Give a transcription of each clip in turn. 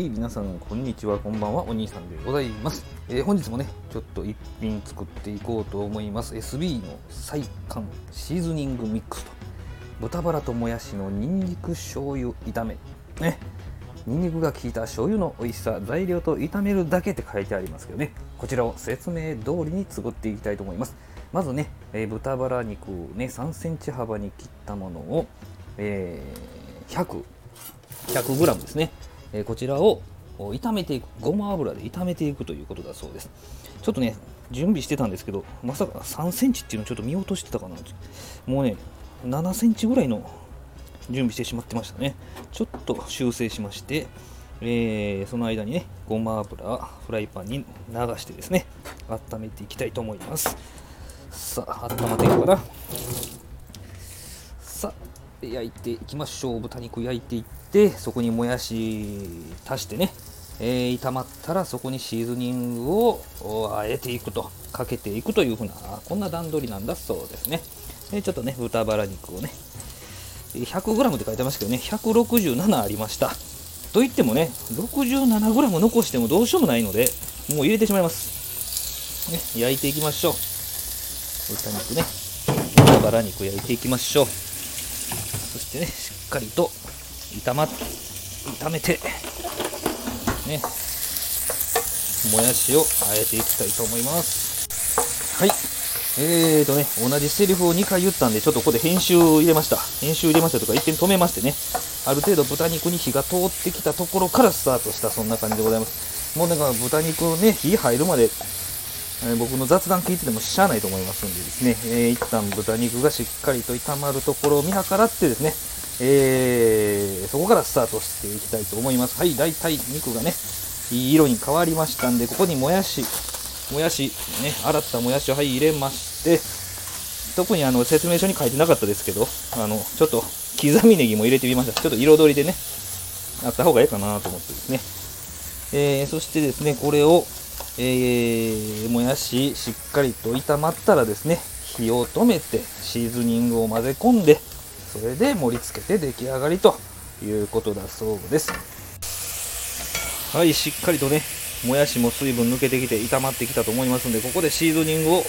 はい皆さんこんにちはこんばんはお兄さんでございます、えー本日もねちょっと一品作っていこうと思います。SB の最寒シーズニングミックスと。豚バラともやしのニンニク醤油炒め。ね。ニンニクが効いた醤油の美味しさ材料と炒めるだけって書いてありますけどね。こちらを説明通りに作っていきたいと思います。まずね、えー豚バラ肉をね3センチ幅に切ったものを、えー100 100g ですね、えこちらを炒めていくごま油で炒めていくということだそうです。ちょっとね準備してたんですけどまさか3センチっていうのをちょっと見落としてたかなもうね7センチぐらいの準備してしまってましたね。ちょっと修正しまして、えーその間にねごま油フライパンに流してですね温めていきたいと思います。さあ温まっていくかな。さあ焼いていきましょう豚肉焼いていってそこにもやし足してね、えー炒まったらそこにシーズニングをあえていくと。かけていくというふうなこんな段取りなんだそうですね。でちょっとね豚バラ肉をね。100g って書いてますけどね。167ありました。といってもね 67g 残してもどうしようもないのでもう入れてしまいます、ね、焼いていきましょう。豚肉ね。豚バラ肉焼いていきましょう。してねしっかりと炒ま炒めてねもやしをあえていきたいと思います。はい。えーとね同じセリフを2回言ったんでちょっとここで編集入れました。編集入れましたとか一点止めましてね。ある程度豚肉に火が通ってきたところからスタートしたそんな感じでございます。もうなんか豚肉ね火入るまでえ僕の雑談聞いててもしゃあないと思いますんでですね、えー一旦豚肉がしっかりと炒まるところを見計らってですね、えーそこからスタートしていきたいと思います。はい、大体肉がね、いい色に変わりましたんで、ここにもやし、もやし、ね、洗ったもやしを、はい、入れまして、特にあの説明書に書いてなかったですけど、あのちょっと刻みネギも入れてみました。ちょっと彩りでね、あった方がいいかなと思ってですね。えーそしてですね、これを、えーもやししっかりと炒まったらですね火を止めてシーズニングを混ぜ込んでそれで盛り付けて出来上がりということだそうです。はいしっかりとねもやしも水分抜けてきて炒まってきたと思いますんでここでシーズニングを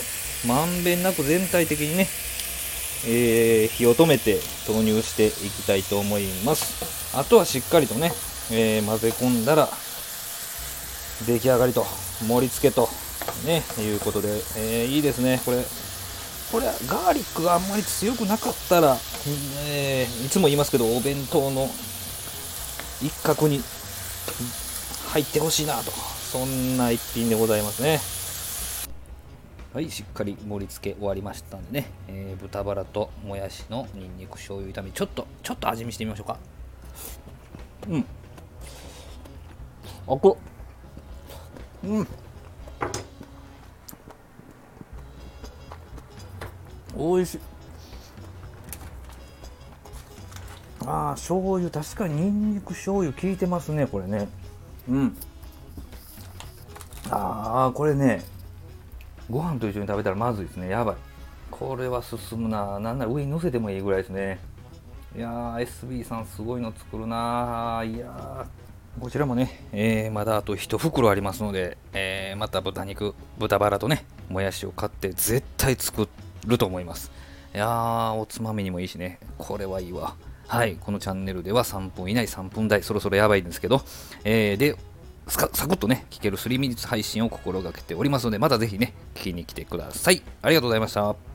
まんべんなく全体的にね、えー火を止めて投入していきたいと思います。あとはしっかりとね、えー混ぜ込んだら出来上がりと盛り付けとねいうことで、えーいいですね。これこれはガーリックがあんまり強くなかったら、えーいつも言いますけどお弁当の一角に入ってほしいなとそんな一品でございますね。はいしっかり盛り付け終わりましたんでね、えー豚バラともやしのにんにく醤油炒め。ちょっとちょっと味見してみましょうか。うん。あこうん。美味しい。ああ醤油。確かににんにく醤油効いてますねこれね。うん。ああこれねご飯と一緒に食べたらまずいですね。やばい。これは進むな。なんなら上に乗せてもいいぐらいですね。いやー SB さんすごいの作るなー。いやー。こちらもね、えーまだあと1袋ありますので、えーまた豚肉豚バラとねもやしを買って絶対作ると思います。いやーおつまみにもいいしね。これはいいわ。はいこのチャンネルでは3分以内3分台そろそろやばいんですけど、えーでサクッとね聞ける3ミニッツ配信を心がけておりますのでまたぜひね聞きに来てください。ありがとうございました。